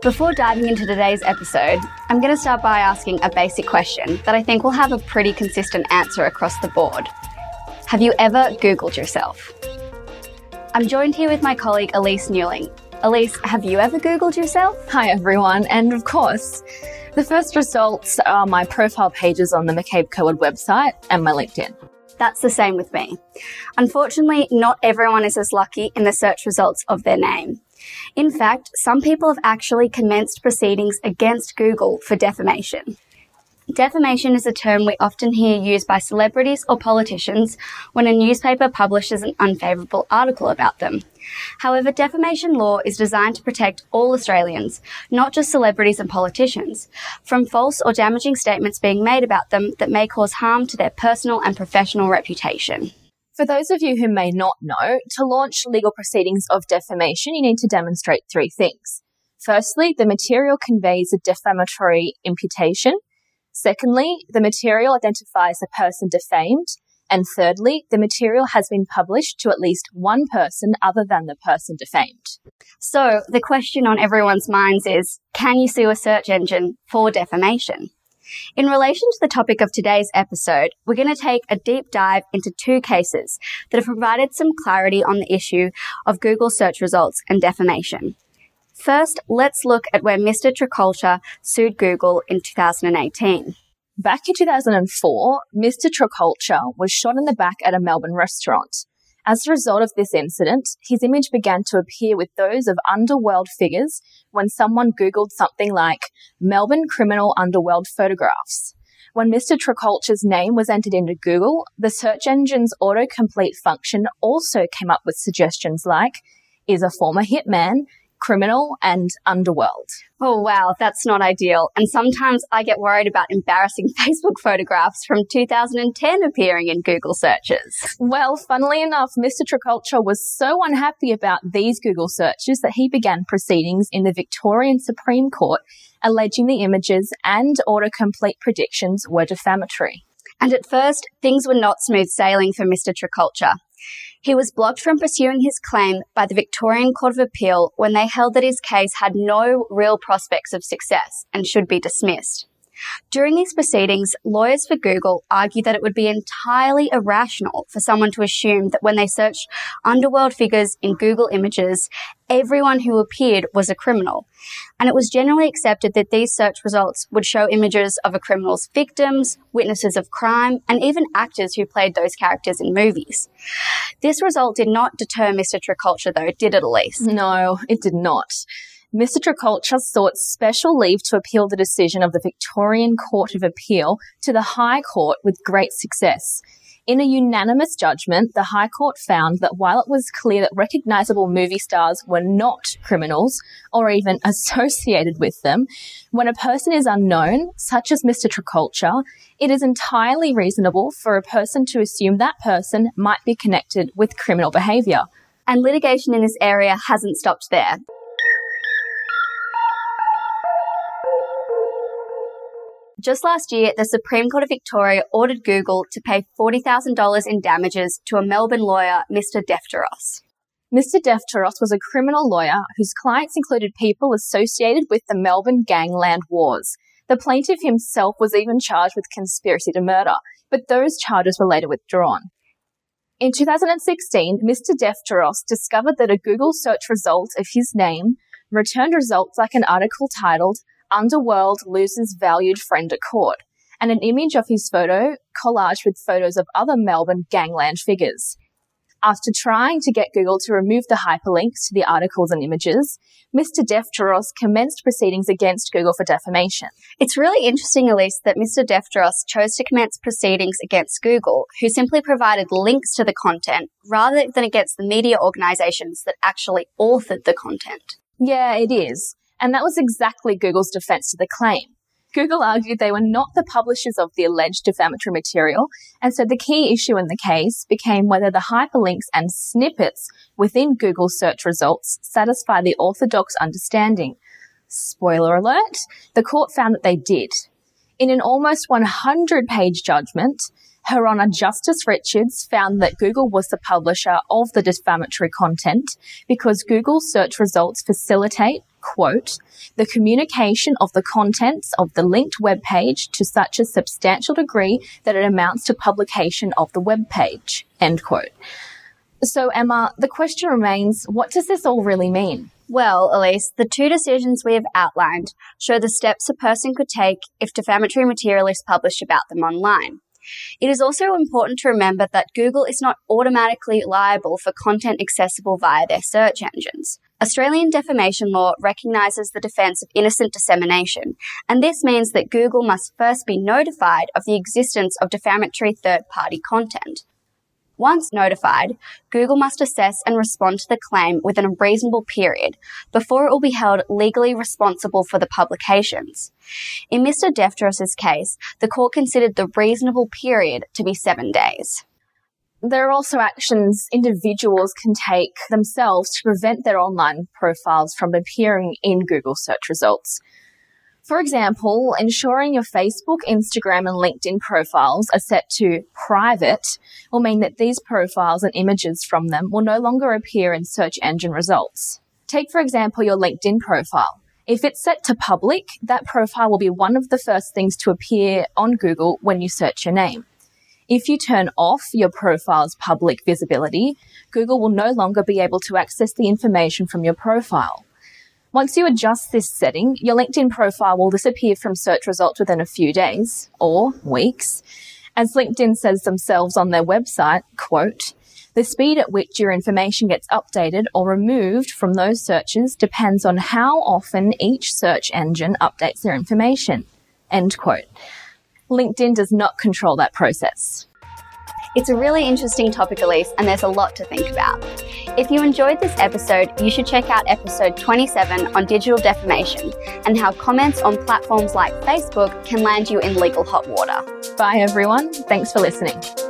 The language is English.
Before diving into today's episode, I'm going to start by asking a basic question that I think will have a pretty consistent answer across the board. Have you ever Googled yourself? I'm joined here with my colleague Elise Newling. Elise, have you ever Googled yourself? Hi, everyone. And of course, the first results are my profile pages on the McCabe Curwood website and my LinkedIn. That's the same with me. Unfortunately, not everyone is as lucky in the search results of their name. In fact, some people have actually commenced proceedings against Google for defamation. Defamation is a term we often hear used by celebrities or politicians when a newspaper publishes an unfavourable article about them. However, defamation law is designed to protect all Australians, not just celebrities and politicians, from false or damaging statements being made about them that may cause harm to their personal and professional reputation. For those of you who may not know, to launch legal proceedings of defamation, you need to demonstrate three things. Firstly, the material conveys a defamatory imputation. Secondly, the material identifies the person defamed. And thirdly, the material has been published to at least one person other than the person defamed. So the question on everyone's minds is, can you sue a search engine for defamation? In relation to the topic of today's episode, we're going to take a deep dive into two cases that have provided some clarity on the issue of Google search results and defamation. First, let's look at where Mr. Trkulja sued Google in 2018. Back in 2004, Mr. Trkulja was shot in the back at a Melbourne restaurant. As a result of this incident, his image began to appear with those of underworld figures when someone Googled something like Melbourne criminal underworld photographs. When Mr. Trkulja's name was entered into Google, the search engine's autocomplete function also came up with suggestions like, is a former hitman, criminal and underworld. Oh, wow, that's not ideal. And sometimes I get worried about embarrassing Facebook photographs from 2010 appearing in Google searches. Well, funnily enough, Mr. Trkulja was so unhappy about these Google searches that he began proceedings in the Victorian Supreme Court alleging the images and autocomplete predictions were defamatory. And at first, things were not smooth sailing for Mr. Trkulja. He was blocked from pursuing his claim by the Victorian Court of Appeal when they held that his case had no real prospects of success and should be dismissed. During these proceedings, lawyers for Google argued that it would be entirely irrational for someone to assume that when they searched underworld figures in Google images, everyone who appeared was a criminal. And it was generally accepted that these search results would show images of a criminal's victims, witnesses of crime, and even actors who played those characters in movies. This result did not deter Mr. Trkulja, though, did it, Elise? No, it did not. Mr. Trkulja sought special leave to appeal the decision of the Victorian Court of Appeal to the High Court with great success. In a unanimous judgment, the High Court found that while it was clear that recognizable movie stars were not criminals or even associated with them, when a person is unknown, such as Mr. Trkulja, it is entirely reasonable for a person to assume that person might be connected with criminal behavior. And litigation in this area hasn't stopped there. Just last year, the Supreme Court of Victoria ordered Google to pay $40,000 in damages to a Melbourne lawyer, Mr. Defteros. Mr. Defteros was a criminal lawyer whose clients included people associated with the Melbourne gangland wars. The plaintiff himself was even charged with conspiracy to murder, but those charges were later withdrawn. In 2016, Mr. Defteros discovered that a Google search result of his name returned results like an article titled Underworld loses valued friend at court, and an image of his photo collaged with photos of other Melbourne gangland figures. After trying to get Google to remove the hyperlinks to the articles and images, Mr. Defteros commenced proceedings against Google for defamation. It's really interesting, Elise, that Mr. Defteros chose to commence proceedings against Google, who simply provided links to the content rather than against the media organizations that actually authored the content. Yeah, it is. And that was exactly Google's defense to the claim. Google argued they were not the publishers of the alleged defamatory material, and so the key issue in the case became whether the hyperlinks and snippets within Google search results satisfy the orthodox understanding. Spoiler alert, the court found that they did. In an almost 100 page judgment, her Honour Justice Richards found that Google was the publisher of the defamatory content because Google search results facilitate quote, the communication of the contents of the linked web page to such a substantial degree that it amounts to publication of the web page, end quote. So, Emma, the question remains what does this all really mean? Well, Elise, the two decisions we have outlined show the steps a person could take if defamatory material is published about them online. It is also important to remember that Google is not automatically liable for content accessible via their search engines. Australian defamation law recognises the defence of innocent dissemination, and this means that Google must first be notified of the existence of defamatory third party content. Once notified, Google must assess and respond to the claim within a reasonable period before it will be held legally responsible for the publications. In Mr. Defteros' case, the court considered the reasonable period to be seven days. There are also actions individuals can take themselves to prevent their online profiles from appearing in Google search results. For example, ensuring your Facebook, Instagram, and LinkedIn profiles are set to private will mean that these profiles and images from them will no longer appear in search engine results. Take, for example, your LinkedIn profile. If it's set to public, that profile will be one of the first things to appear on Google when you search your name. If you turn off your profile's public visibility, Google will no longer be able to access the information from your profile. Once you adjust this setting, your LinkedIn profile will disappear from search results within a few days or weeks. As LinkedIn says themselves on their website, quote, the speed at which your information gets updated or removed from those searches depends on how often each search engine updates their information. End quote. LinkedIn does not control that process. It's a really interesting topic, Elise, and there's a lot to think about. If you enjoyed this episode, you should check out episode 27 on digital defamation and how comments on platforms like Facebook can land you in legal hot water. Bye, everyone. Thanks for listening.